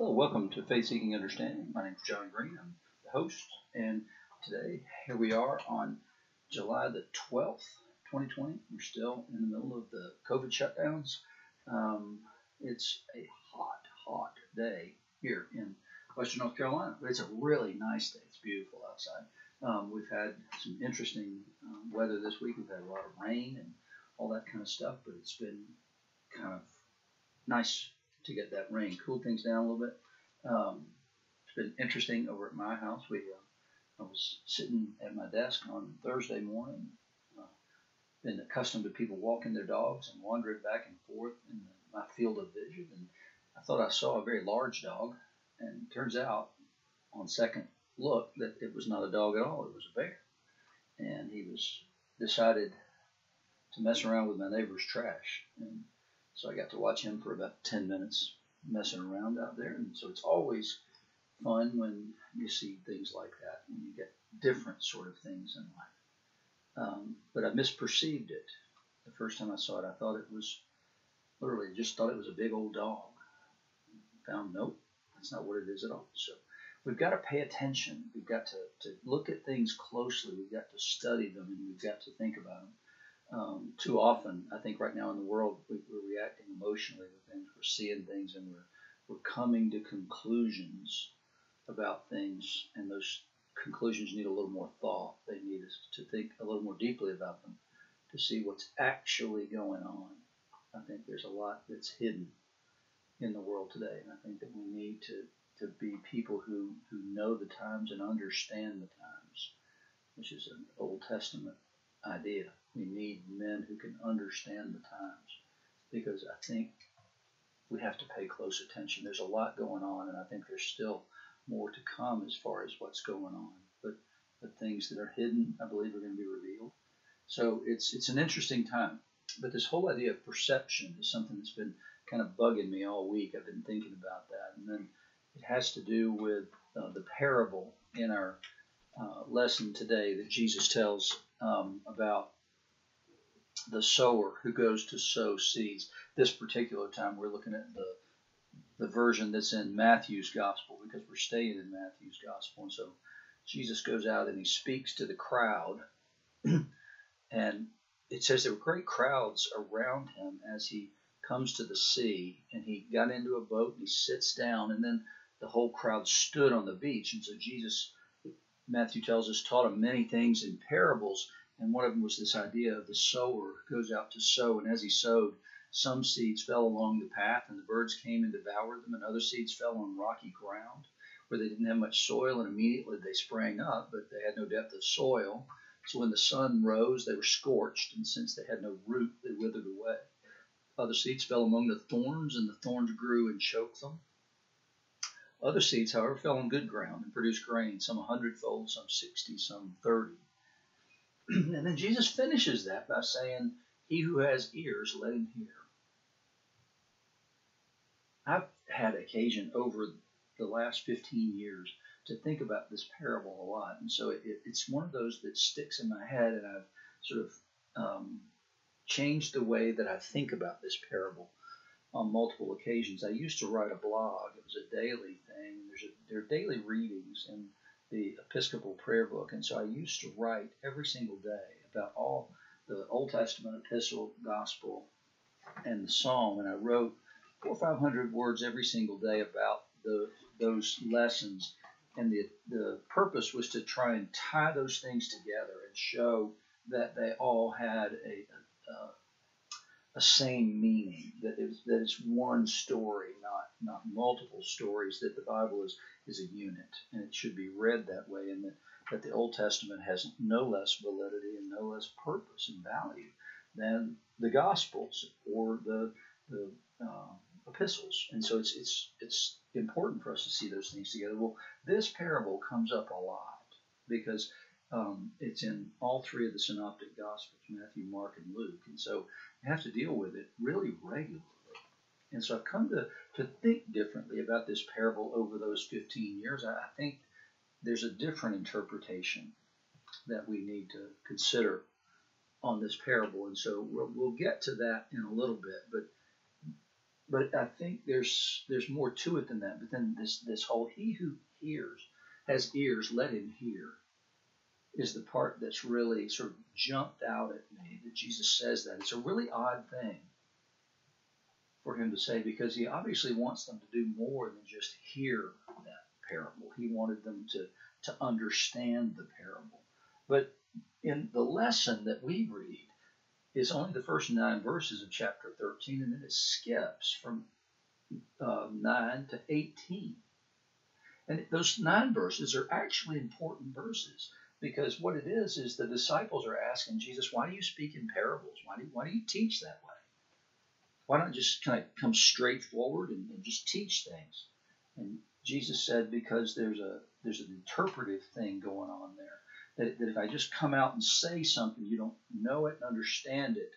Hello, welcome to Faith Seeking Understanding. My name is John Green. I'm the host, and today here we are on July the 12th, 2020. We're still in the middle of the COVID shutdowns. Um, it's a hot, hot day here in Western North Carolina, but it's a really nice day. It's beautiful outside. Um, we've had some interesting um, weather this week. We've had a lot of rain and all that kind of stuff, but it's been kind of nice to get that rain, cool things down a little bit. Um, it's been interesting over at my house. We, uh, I was sitting at my desk on Thursday morning, uh, been accustomed to people walking their dogs and wandering back and forth in the, my field of vision, and I thought I saw a very large dog, and turns out, on second look, that it was not a dog at all. It was a bear, and he was decided to mess around with my neighbor's trash, and so I got to watch him for about 10 minutes messing around out there. And so it's always fun when you see things like that, when you get different sort of things in life. Um, but I misperceived it. The first time I saw it, I thought it was literally just thought it was a big old dog. Found nope, that's not what it is at all. So we've got to pay attention. We've got to, to look at things closely. We've got to study them and we've got to think about them um, too often, I think right now in the world, we, are reacting emotionally to things. We're seeing things and we're, we're coming to conclusions about things, and those conclusions need a little more thought. They need us to think a little more deeply about them to see what's actually going on. I think there's a lot that's hidden in the world today, and I think that we need to, to be people who, who know the times and understand the times, which is an Old Testament idea. We need men who can understand the times because I think we have to pay close attention. There's a lot going on, and I think there's still more to come as far as what's going on. But the things that are hidden, I believe, are going to be revealed. So it's it's an interesting time. But this whole idea of perception is something that's been kind of bugging me all week. I've been thinking about that, and then it has to do with uh, the parable in our uh, lesson today that Jesus tells um, about the sower who goes to sow seeds. This particular time, we're looking at the the version that's in Matthew's gospel because we're staying in Matthew's gospel, and so Jesus goes out and he speaks to the crowd, and it says there were great crowds around him as he comes to the sea, and he got into a boat and he sits down, and then the whole crowd stood on the beach, and so Jesus Matthew tells us, taught him many things in parables, and one of them was this idea of the sower goes out to sow, and as he sowed, some seeds fell along the path, and the birds came and devoured them, and other seeds fell on rocky ground where they didn't have much soil, and immediately they sprang up, but they had no depth of soil. So when the sun rose, they were scorched, and since they had no root, they withered away. Other seeds fell among the thorns, and the thorns grew and choked them. Other seeds, however, fell on good ground and produced grain, some a hundredfold, some sixty, some thirty. and then Jesus finishes that by saying, He who has ears, let him hear. I've had occasion over the last 15 years to think about this parable a lot. And so it, it's one of those that sticks in my head, and I've sort of um, changed the way that I think about this parable on multiple occasions. I used to write a blog. It was a daily thing. There's a, there are daily readings in the Episcopal Prayer Book, and so I used to write every single day about all the Old Testament, Epistle, Gospel, and the Psalm, and I wrote four or five hundred words every single day about the those lessons. And the the purpose was to try and tie those things together and show that they all had a, a, a same meaning, that it's, that it's one story, not, not multiple stories, that the Bible is, is a unit, and it should be read that way, and that, that the Old Testament has no less validity and no less purpose and value than the Gospels or the, the uh, epistles. And so it's, it's, it's important for us to see those things together. Well, this parable comes up a lot because um, it's in all three of the synoptic gospels Matthew, Mark, and Luke. And so you have to deal with it really regularly. And so I've come to, to think differently about this parable over those 15 years. I, I think there's a different interpretation that we need to consider on this parable. And so we'll, we'll get to that in a little bit. But but I think there's there's more to it than that. But then this this whole he who hears has ears, let him hear is the part that's really sort of jumped out at me that Jesus says that. It's a really odd thing for him to say because he obviously wants them to do more than just hear that parable. He wanted them to, to understand the parable. But in the lesson that we read is only the first nine verses of chapter 13, and then it skips from uh, 9 to 18. And those nine verses are actually important verses because what it is is the disciples are asking Jesus, why do you speak in parables? Why do why do you teach that way? Why don't just kind of come straight forward and, and just teach things? And Jesus said, because there's a there's an interpretive thing going on there. That, that if I just come out and say something, you don't know it and understand it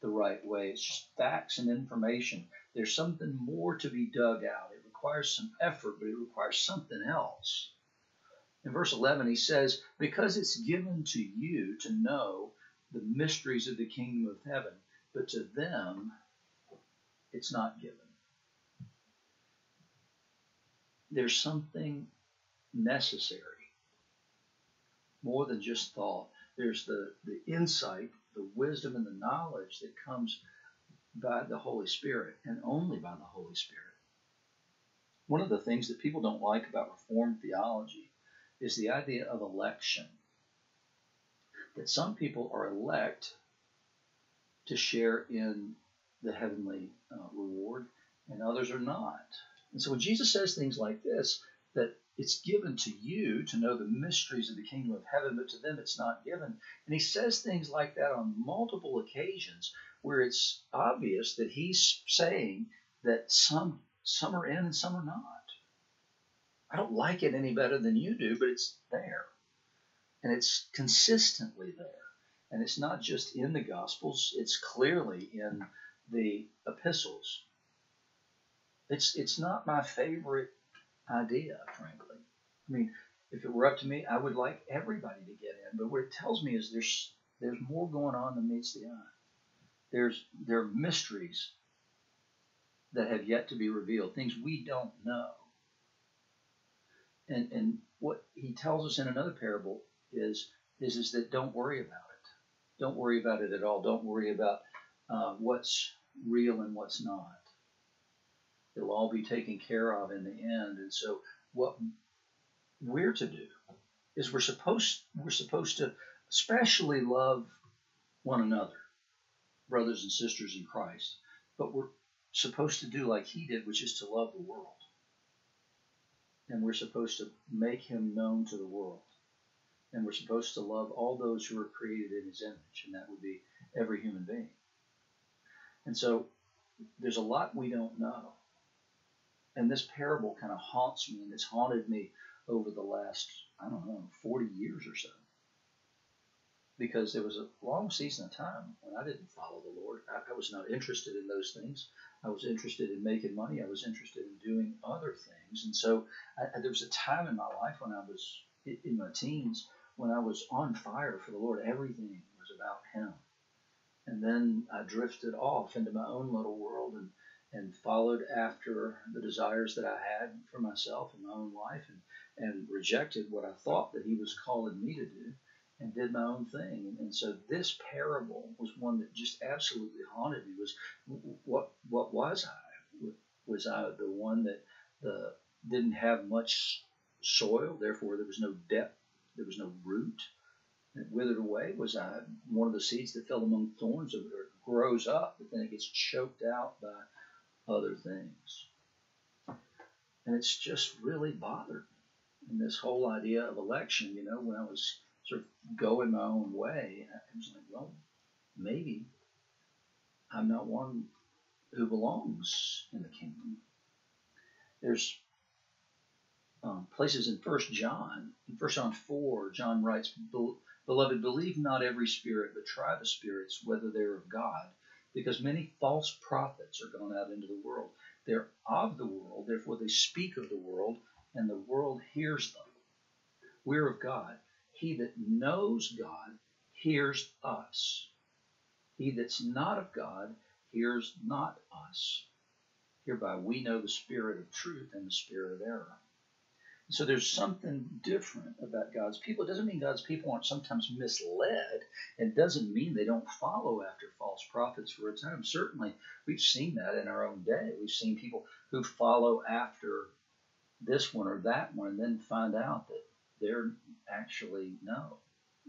the right way. It's just facts and information. There's something more to be dug out. It requires some effort, but it requires something else. In verse 11, he says, Because it's given to you to know the mysteries of the kingdom of heaven, but to them it's not given. There's something necessary, more than just thought. There's the, the insight, the wisdom, and the knowledge that comes by the Holy Spirit, and only by the Holy Spirit. One of the things that people don't like about Reformed theology is the idea of election. That some people are elect to share in the heavenly uh, reward, and others are not. And so when Jesus says things like this, that it's given to you to know the mysteries of the kingdom of heaven, but to them it's not given. And he says things like that on multiple occasions where it's obvious that he's saying that some some are in and some are not. I don't like it any better than you do, but it's there. And it's consistently there. And it's not just in the Gospels, it's clearly in the epistles. It's, it's not my favorite idea, frankly. I mean, if it were up to me, I would like everybody to get in. But what it tells me is there's there's more going on than meets the eye. There's there are mysteries that have yet to be revealed, things we don't know. And, and what he tells us in another parable is, is, is that don't worry about it. Don't worry about it at all. Don't worry about uh, what's real and what's not. It'll all be taken care of in the end. And so what we're to do is we're supposed we're supposed to especially love one another, brothers and sisters in Christ. But we're supposed to do like he did, which is to love the world and we're supposed to make him known to the world. And we're supposed to love all those who are created in his image, and that would be every human being. And so there's a lot we don't know. And this parable kind of haunts me, and it's haunted me over the last, I don't know, 40 years or so. Because there was a long season of time when I didn't follow the Lord. I, I was not interested in those things. I was interested in making money. I was interested in doing other things. And so I, there was a time in my life when I was in my teens when I was on fire for the Lord. Everything was about Him. And then I drifted off into my own little world and, and followed after the desires that I had for myself and my own life and, and rejected what I thought that He was calling me to do and did my own thing. And, so this parable was one that just absolutely haunted me. Was what what was I? Was I the one that the didn't have much soil, therefore there was no depth, there was no root, and it withered away? Was I one of the seeds that fell among thorns of it or grows up, but then it gets choked out by other things? And it's just really bothered me. And this whole idea of election, you know, when I was sort of going my own way. I was like, well, maybe I'm not one who belongs in the kingdom. There's um, places in First John, in First John four, John writes, "Beloved, believe not every spirit, but try the spirits whether they're of God, because many false prophets are gone out into the world. They're of the world, therefore they speak of the world, and the world hears them. We're of God. He that knows God hears us. He that's not of God hears not us. Hereby we know the spirit of truth and the spirit of error. So there's something different about God's people. It doesn't mean God's people aren't sometimes misled. It doesn't mean they don't follow after false prophets for a time. Certainly, we've seen that in our own day. We've seen people who follow after this one or that one and then find out that they're actually, no,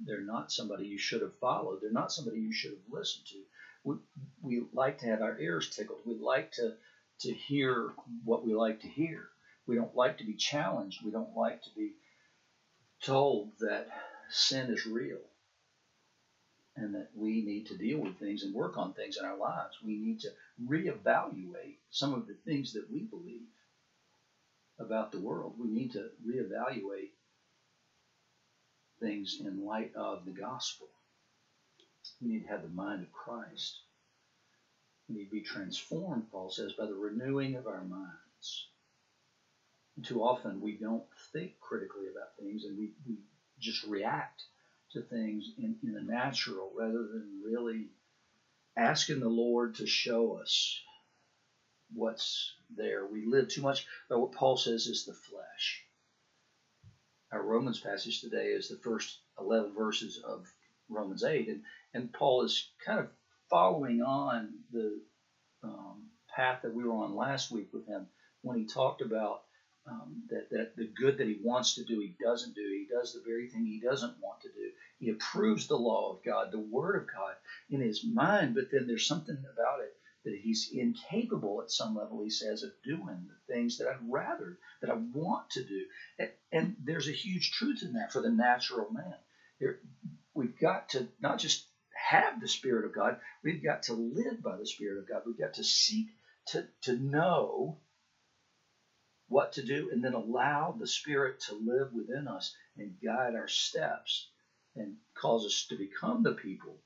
they're not somebody you should have followed. They're not somebody you should have listened to. We, we like to have our ears tickled. We like to, to hear what we like to hear we don't like to be challenged. We don't like to be told that sin is real and that we need to deal with things and work on things in our lives. We need to reevaluate some of the things that we believe about the world. We need to reevaluate things in light of the gospel. We need to have the mind of Christ. We need to be transformed, Paul says, by the renewing of our minds too often we don't think critically about things and we, we just react to things in, in the natural rather than really asking the Lord to show us what's there. We live too much by what Paul says is the flesh. Our Romans passage today is the first 11 verses of Romans 8, and, and Paul is kind of following on the um, path that we were on last week with him when he talked about um, that, that the good that he wants to do, he doesn't do. He does the very thing he doesn't want to do. He approves the law of God, the word of God in his mind, but then there's something about it that he's incapable at some level, he says, of doing the things that I'd rather, that I want to do. And, and there's a huge truth in that for the natural man. There, we've got to not just have the Spirit of God, we've got to live by the Spirit of God. We've got to seek to, to know what to do, and then allow the Spirit to live within us and guide our steps and cause us to become the people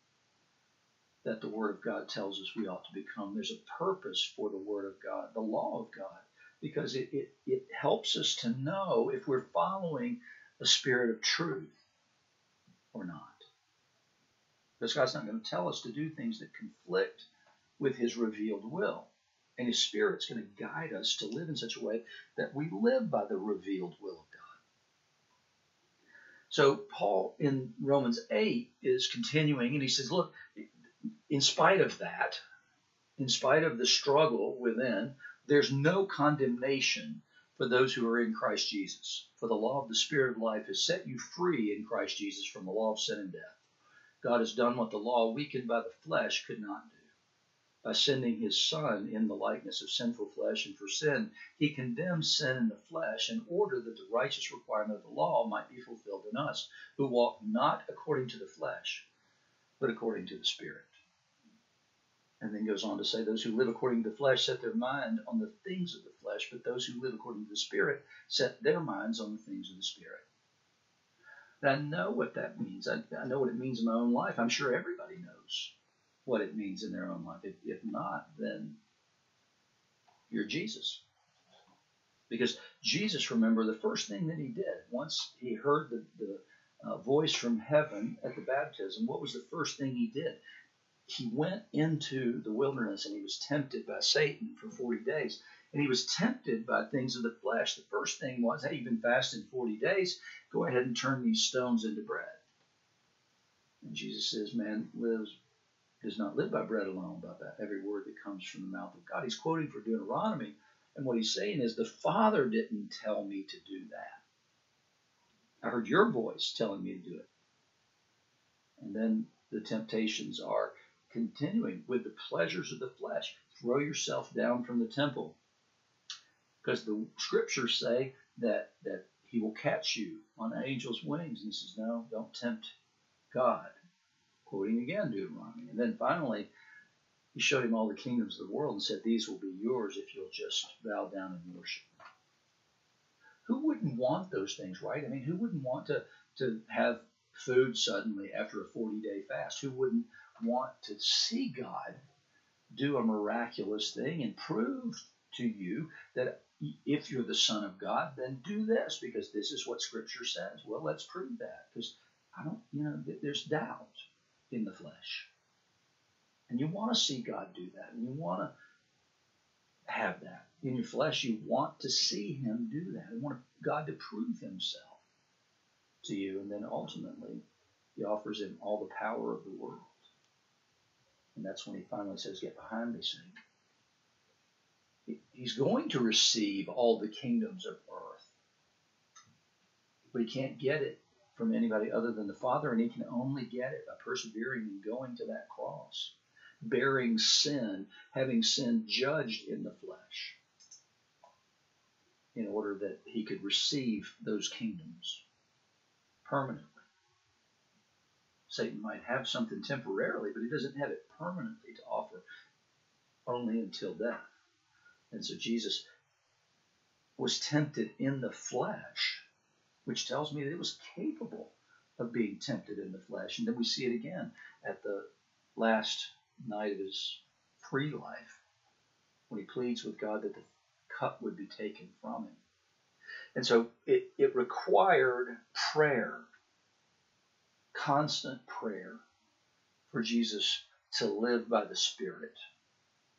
that the Word of God tells us we ought to become. There's a purpose for the Word of God, the law of God, because it, it, it helps us to know if we're following the Spirit of truth or not. Because God's not going to tell us to do things that conflict with His revealed will. And His Spirit's going to guide us to live in such a way that we live by the revealed will of God. So, Paul in Romans 8 is continuing, and he says, Look, in spite of that, in spite of the struggle within, there's no condemnation for those who are in Christ Jesus. For the law of the Spirit of life has set you free in Christ Jesus from the law of sin and death. God has done what the law, weakened by the flesh, could not do by sending his Son in the likeness of sinful flesh, and for sin, he condemned sin in the flesh in order that the righteous requirement of the law might be fulfilled in us, who walk not according to the flesh, but according to the Spirit. And then goes on to say, Those who live according to the flesh set their mind on the things of the flesh, but those who live according to the Spirit set their minds on the things of the Spirit. And I know what that means. I, I know what it means in my own life. I'm sure everybody knows what it means in their own life. If, if not, then you're Jesus. Because Jesus, remember, the first thing that he did, once he heard the, the uh, voice from heaven at the baptism, what was the first thing he did? He went into the wilderness and he was tempted by Satan for 40 days. And he was tempted by things of the flesh. The first thing was, hey, you've been fasting 40 days. Go ahead and turn these stones into bread. And Jesus says, man lives does not live by bread alone, but by every word that comes from the mouth of God. He's quoting from Deuteronomy, and what he's saying is, the Father didn't tell me to do that. I heard your voice telling me to do it. And then the temptations are continuing with the pleasures of the flesh. Throw yourself down from the temple. Because the scriptures say that, that he will catch you on angel's wings. And he says, No, don't tempt God quoting again Deuteronomy. And then finally, he showed him all the kingdoms of the world and said, These will be yours if you'll just bow down and worship. Who wouldn't want those things, right? I mean, who wouldn't want to, to have food suddenly after a 40 day fast? Who wouldn't want to see God do a miraculous thing and prove to you that if you're the Son of God, then do this because this is what Scripture says? Well, let's prove that because I don't, you know, there's doubt in the flesh. And you want to see God do that. And you want to have that. In your flesh, you want to see him do that. You want God to prove himself to you. And then ultimately, he offers him all the power of the world. And that's when he finally says, Get behind me, Satan. He's going to receive all the kingdoms of earth. But he can't get it from anybody other than the Father, and he can only get it by persevering and going to that cross, bearing sin, having sin judged in the flesh, in order that he could receive those kingdoms permanently. Satan might have something temporarily, but he doesn't have it permanently to offer only until death. And so Jesus was tempted in the flesh, which tells me that he was capable of being tempted in the flesh. And then we see it again at the last night of his free life when he pleads with God that the cup would be taken from him. And so it, it required prayer, constant prayer, for Jesus to live by the Spirit.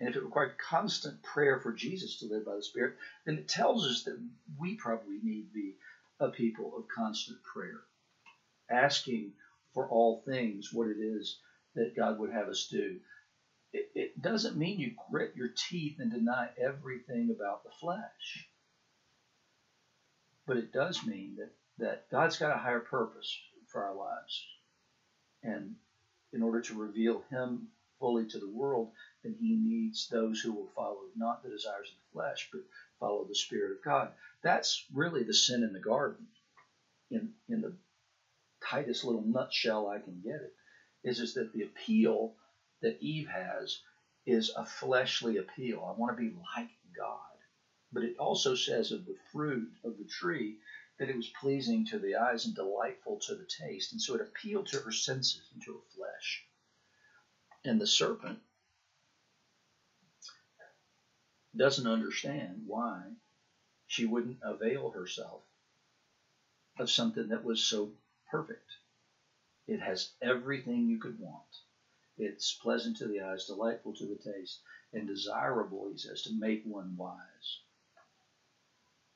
And if it required constant prayer for Jesus to live by the Spirit, then it tells us that we probably need to be a people of constant prayer, asking for all things what it is that God would have us do. It, it doesn't mean you grit your teeth and deny everything about the flesh. But it does mean that, that God's got a higher purpose for our lives. And in order to reveal Him fully to the world, then He needs those who will follow not the desires of the flesh, but follow the Spirit of God. That's really the sin in the garden. In, in the tightest little nutshell I can get it, is, is that the appeal that Eve has is a fleshly appeal. I want to be like God. But it also says of the fruit of the tree that it was pleasing to the eyes and delightful to the taste. And so it appealed to her senses and to her flesh. And the serpent doesn't understand why she wouldn't avail herself of something that was so perfect. It has everything you could want. It's pleasant to the eyes, delightful to the taste, and desirable, he says, to make one wise.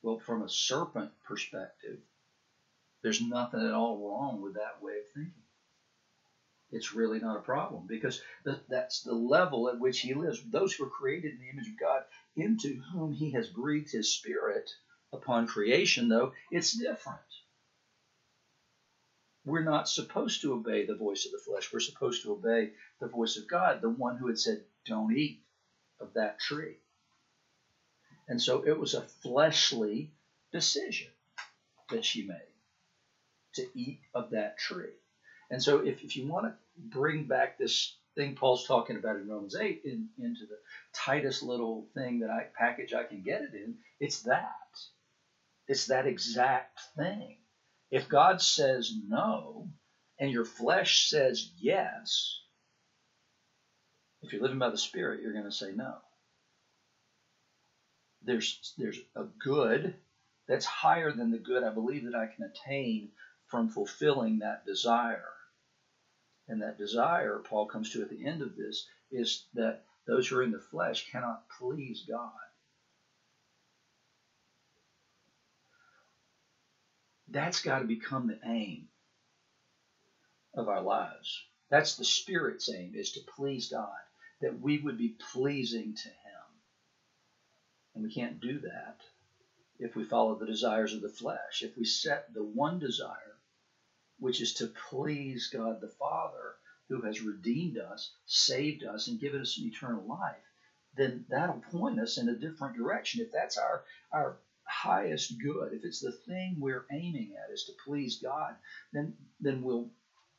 Well, from a serpent perspective, there's nothing at all wrong with that way of thinking. It's really not a problem because that's the level at which he lives. Those who are created in the image of God, into whom he has breathed his spirit upon creation, though, it's different. We're not supposed to obey the voice of the flesh. We're supposed to obey the voice of God, the one who had said, Don't eat of that tree. And so it was a fleshly decision that she made to eat of that tree. And so if, if you want to bring back this thing Paul's talking about in Romans 8 in, into the tightest little thing that I package I can get it in, it's that. It's that exact thing. If God says no and your flesh says yes, if you're living by the Spirit, you're going to say no there's there's a good that's higher than the good I believe that I can attain from fulfilling that desire. And that desire, Paul comes to at the end of this, is that those who are in the flesh cannot please God. That's got to become the aim of our lives. That's the Spirit's aim, is to please God, that we would be pleasing to Him. And we can't do that if we follow the desires of the flesh. If we set the one desire, which is to please God the Father, who has redeemed us, saved us, and given us an eternal life, then that'll point us in a different direction. If that's our, our highest good, if it's the thing we're aiming at is to please God, then, then we'll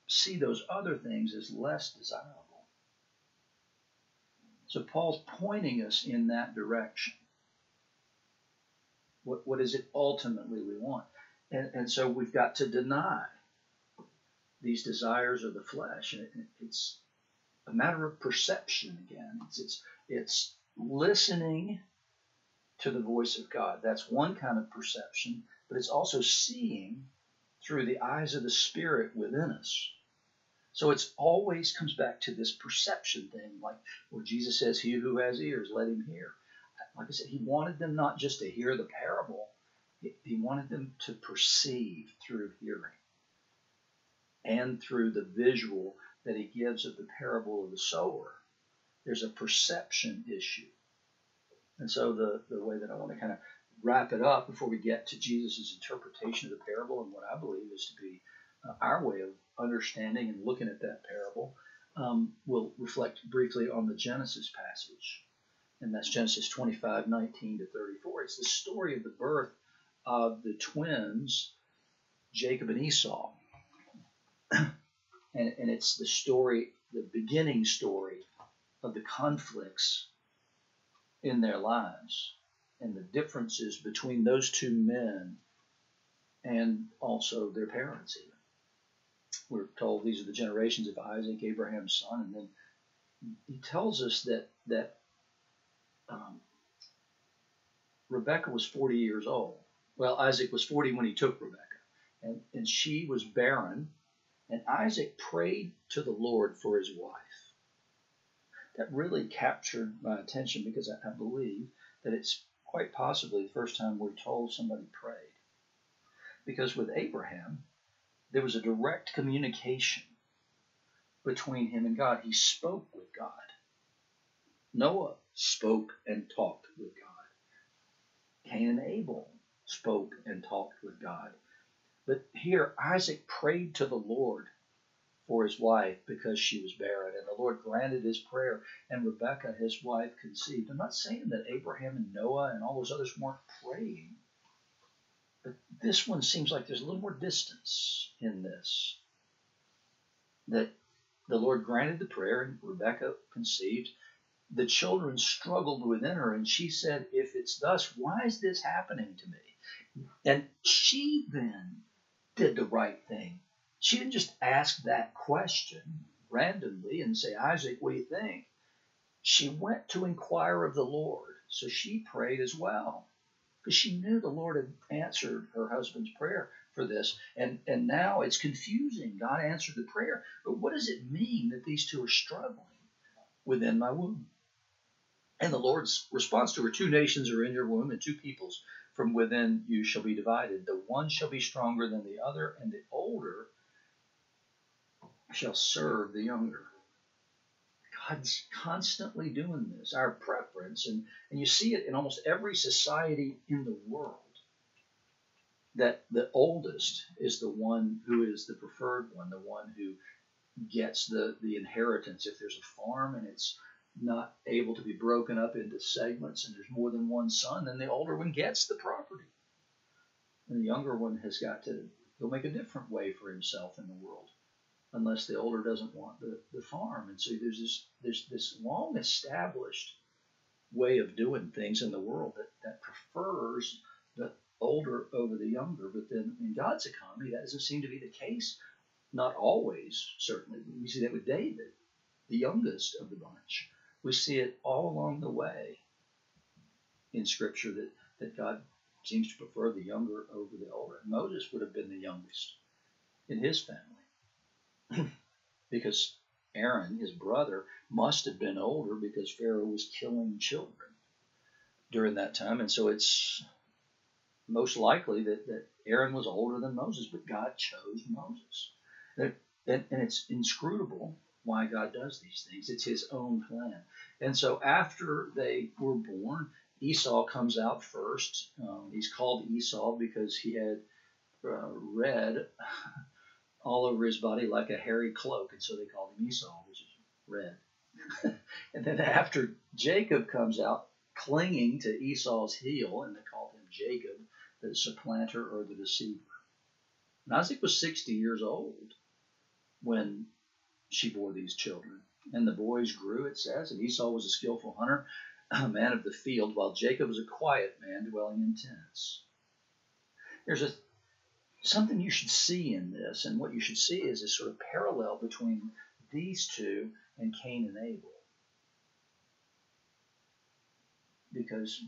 see those other things as less desirable. So Paul's pointing us in that direction. What, what is it ultimately we want? And, and so we've got to deny these desires of the flesh. It's a matter of perception again. It's, it's, it's listening to the voice of God. That's one kind of perception, but it's also seeing through the eyes of the Spirit within us. So it's always comes back to this perception thing, like where Jesus says, He who has ears, let him hear. like I said, he wanted them not just to hear the parable, he wanted them to perceive through hearing and through the visual that he gives of the parable of the sower. There's a perception issue. And so the, the way that I want to kind of wrap it up before we get to Jesus' interpretation of the parable and what I believe is to be uh, our way of understanding and looking at that parable, um, we'll reflect briefly on the Genesis passage. And that's Genesis 25, 19 to 34. It's the story of the birth of the twins, Jacob and Esau. And, and it's the story, the beginning story of the conflicts in their lives and the differences between those two men and also their parents even. We're told these are the generations of Isaac, Abraham's son, and then he tells us that that um, Rebecca was 40 years old. Well, Isaac was 40 when he took Rebecca, and, and she was barren, and Isaac prayed to the Lord for his wife. That really captured my attention because I, I believe that it's quite possibly the first time we're told somebody prayed. Because with Abraham, there was a direct communication between him and God. He spoke with God. Noah spoke and talked with God. Cain and Abel spoke and talked with God. But here, Isaac prayed to the Lord for his wife because she was barren. And the Lord granted his prayer, and Rebekah, his wife, conceived. I'm not saying that Abraham and Noah and all those others weren't praying, but this one seems like there's a little more distance in this. That the Lord granted the prayer, and Rebekah conceived. The children struggled within her, and she said, If it's thus, why is this happening to me? And she then did the right thing she didn't just ask that question randomly and say, Isaac, what do you think? She went to inquire of the Lord. So she prayed as well because she knew the Lord had answered her husband's prayer for this. And, and now it's confusing. God answered the prayer. But what does it mean that these two are struggling within my womb? And the Lord's response to her two nations are in your womb, and two peoples from within you shall be divided. The one shall be stronger than the other, and the older shall serve the younger. God's constantly doing this. Our preference, and, and you see it in almost every society in the world, that the oldest is the one who is the preferred one, the one who gets the, the inheritance. If there's a farm and it's not able to be broken up into segments and there's more than one son, then the older one gets the property. And the younger one has got to go make a different way for himself in the world unless the older doesn't want the, the farm. And so there's this there's this long established way of doing things in the world that, that prefers the older over the younger. But then in God's economy, that doesn't seem to be the case. Not always, certainly. We see that with David, the youngest of the bunch. We see it all along the way in Scripture that, that God seems to prefer the younger over the older. Moses would have been the youngest in his family because Aaron, his brother, must have been older because Pharaoh was killing children during that time. And so it's most likely that, that Aaron was older than Moses, but God chose Moses. And, and, and it's inscrutable why God does these things. It's his own plan. And so after they were born, Esau comes out first. Um, he's called Esau because he had uh, red all over his body like a hairy cloak, and so they called him Esau, which is red. and then after Jacob comes out clinging to Esau's heel, and they called him Jacob, the supplanter or the deceiver. And Isaac was 60 years old when she bore these children. And the boys grew, it says, and Esau was a skillful hunter, a man of the field, while Jacob was a quiet man dwelling in tents. There's a something you should see in this, and what you should see is a sort of parallel between these two and Cain and Abel. Because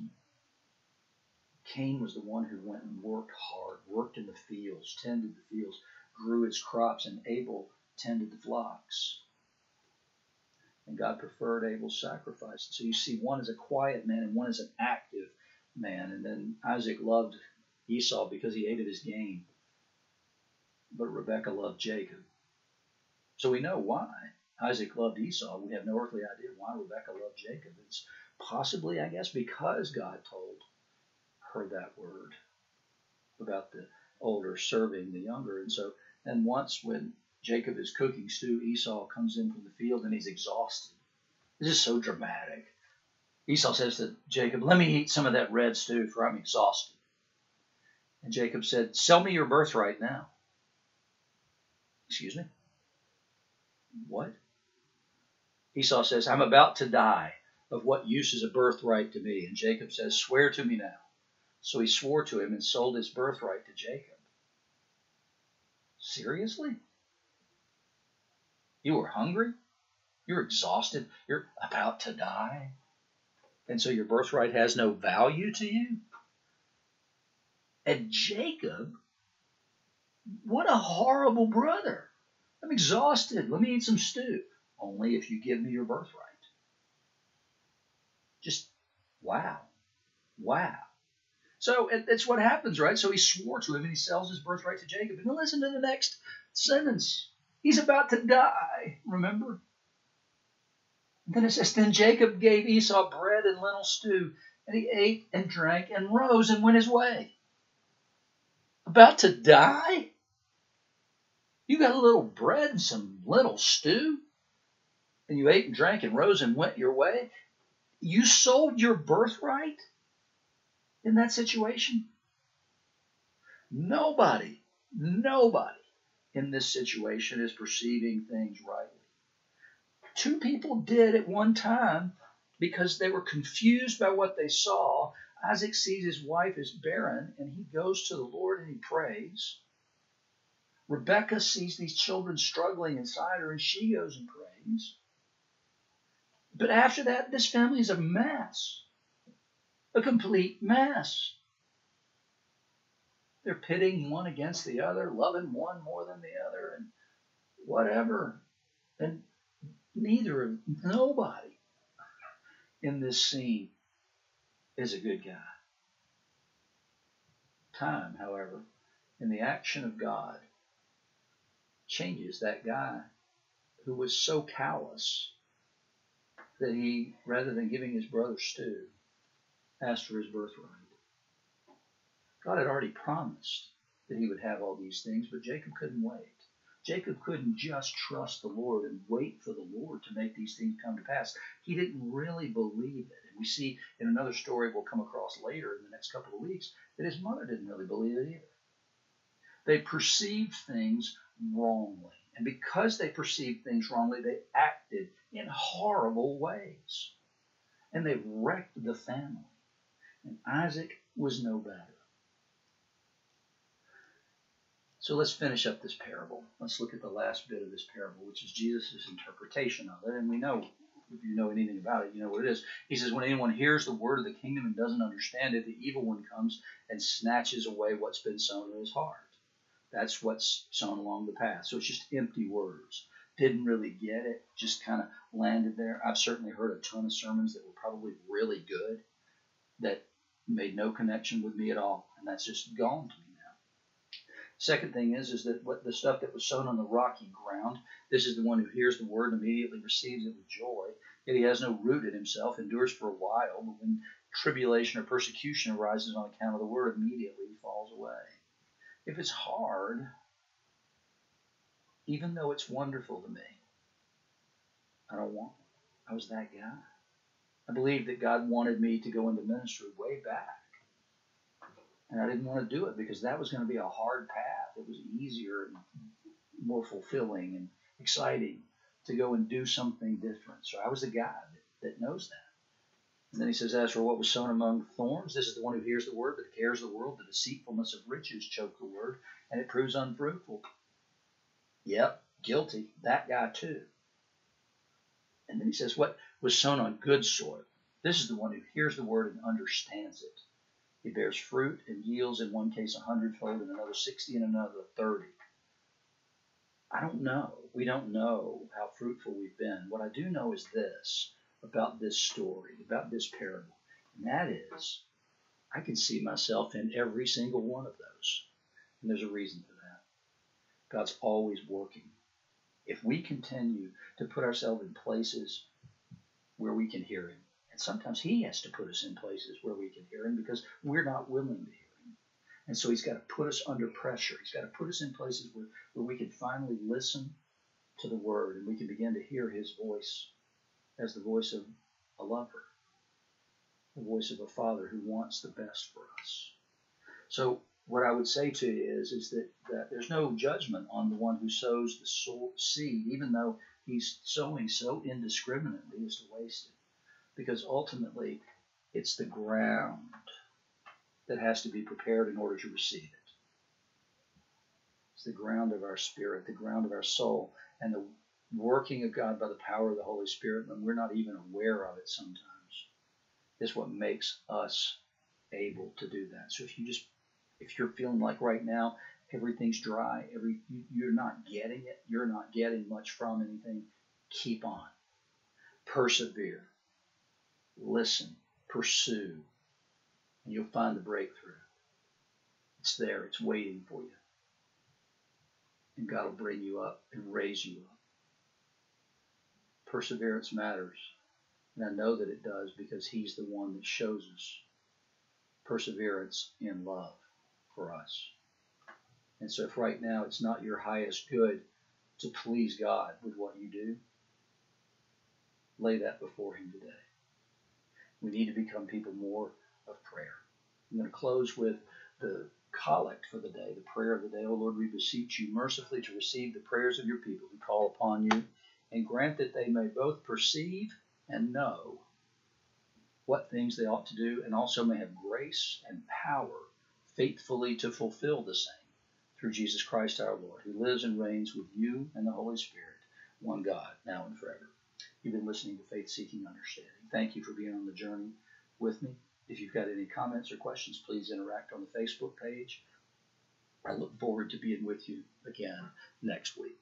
Cain was the one who went and worked hard, worked in the fields, tended the fields, grew its crops, and Abel tended the flocks. and God preferred Abel's sacrifice. So you see, one is a quiet man and one is an active man. And then Isaac loved Esau because he ate of his game, but Rebekah loved Jacob. So we know why Isaac loved Esau. We have no earthly idea why Rebekah loved Jacob. It's possibly, I guess, because God told her that word about the older serving the younger. And so, and once when Jacob is cooking stew, Esau comes in from the field and he's exhausted. This is so dramatic. Esau says to Jacob, Let me eat some of that red stew, for I'm exhausted. And Jacob said, Sell me your birthright now. Excuse me? What? Esau says, I'm about to die. Of what use is a birthright to me? And Jacob says, Swear to me now. So he swore to him and sold his birthright to Jacob. Seriously? You were hungry? You're exhausted? You're about to die? And so your birthright has no value to you? And Jacob, what a horrible brother. I'm exhausted. Let me eat some stew. Only if you give me your birthright. Just wow. Wow. So that's what happens, right? So he swore to him and he sells his birthright to Jacob. And listen to the next sentence. He's about to die, remember? And then it says, Then Jacob gave Esau bread and lentil stew, and he ate and drank and rose and went his way. About to die? You got a little bread and some lentil stew, and you ate and drank and rose and went your way? You sold your birthright in that situation? Nobody, nobody in this situation is perceiving things rightly. Two people did at one time because they were confused by what they saw. Isaac sees his wife is barren and he goes to the Lord and he prays. Rebecca sees these children struggling inside her and she goes and prays. But after that, this family is a mess, a complete mess. They're pitting one against the other, loving one more than the other, and whatever. And neither of nobody in this scene is a good guy. Time, however, in the action of God, changes that guy who was so callous that he, rather than giving his brother stew, asked for his birthright. God had already promised that he would have all these things, but Jacob couldn't wait. Jacob couldn't just trust the Lord and wait for the Lord to make these things come to pass. He didn't really believe it. And we see in another story we'll come across later in the next couple of weeks that his mother didn't really believe it either. They perceived things wrongly. And because they perceived things wrongly, they acted in horrible ways. And they wrecked the family. And Isaac was no better. So let's finish up this parable. Let's look at the last bit of this parable, which is Jesus' interpretation of it. And we know, if you know anything about it, you know what it is. He says, When anyone hears the word of the kingdom and doesn't understand it, the evil one comes and snatches away what's been sown in his heart. That's what's sown along the path. So it's just empty words. Didn't really get it, just kind of landed there. I've certainly heard a ton of sermons that were probably really good that made no connection with me at all. And that's just gone to me Second thing is, is that what the stuff that was sown on the rocky ground, this is the one who hears the word and immediately receives it with joy. Yet he has no root in himself, endures for a while, but when tribulation or persecution arises on account of the word, immediately he falls away. If it's hard, even though it's wonderful to me, I don't want it. I was that guy. I believed that God wanted me to go into ministry way back. And I didn't want to do it because that was going to be a hard path. It was easier and more fulfilling and exciting to go and do something different. So I was the guy that, that knows that. And then he says, As for what was sown among thorns, this is the one who hears the word, but cares the world. The deceitfulness of riches choke the word, and it proves unfruitful. Yep, guilty. That guy too. And then he says, What was sown on good soil? This is the one who hears the word and understands it. He bears fruit and yields in one case a hundredfold, in another sixty, and another thirty. I don't know we don't know how fruitful we've been. What I do know is this about this story, about this parable, and that is I can see myself in every single one of those. And there's a reason for that. God's always working. If we continue to put ourselves in places where we can hear Him, sometimes He has to put us in places where we can hear Him because we're not willing to hear Him. And so He's got to put us under pressure. He's got to put us in places where, where we can finally listen to the Word and we can begin to hear His voice as the voice of a lover the voice of a father who wants the best for us. So what I would say to you is, is that, that there's no judgment on the one who sows the soul, seed, even though he's sowing so indiscriminately as to waste it. Because ultimately, it's the ground that has to be prepared in order to receive it. It's the ground of our spirit, the ground of our soul, and the working of God by the power of the Holy Spirit when we're not even aware of it sometimes is what makes us able to do that. So if you just if you're feeling like right now everything's dry, every you're not getting it, you're not getting much from anything, keep on. Persevere. Listen, pursue, and you'll find the breakthrough. It's there, it's waiting for you. And God will bring you up and raise you up. Perseverance matters. And I know that it does because He's the one that shows us perseverance in love for us. And so, if right now it's not your highest good to please God with what you do, lay that before Him today. We need to become people more of prayer. I'm going to close with the collect for the day, the prayer of the day. Oh Lord, we beseech you mercifully to receive the prayers of your people who call upon you, and grant that they may both perceive and know what things they ought to do, and also may have grace and power faithfully to fulfill the same through Jesus Christ our Lord, who lives and reigns with you and the Holy Spirit, one God, now and forever. You've been listening to Faith Seeking Understanding. Thank you for being on the journey with me. If you've got any comments or questions, please interact on the Facebook page. I look forward to being with you again next week.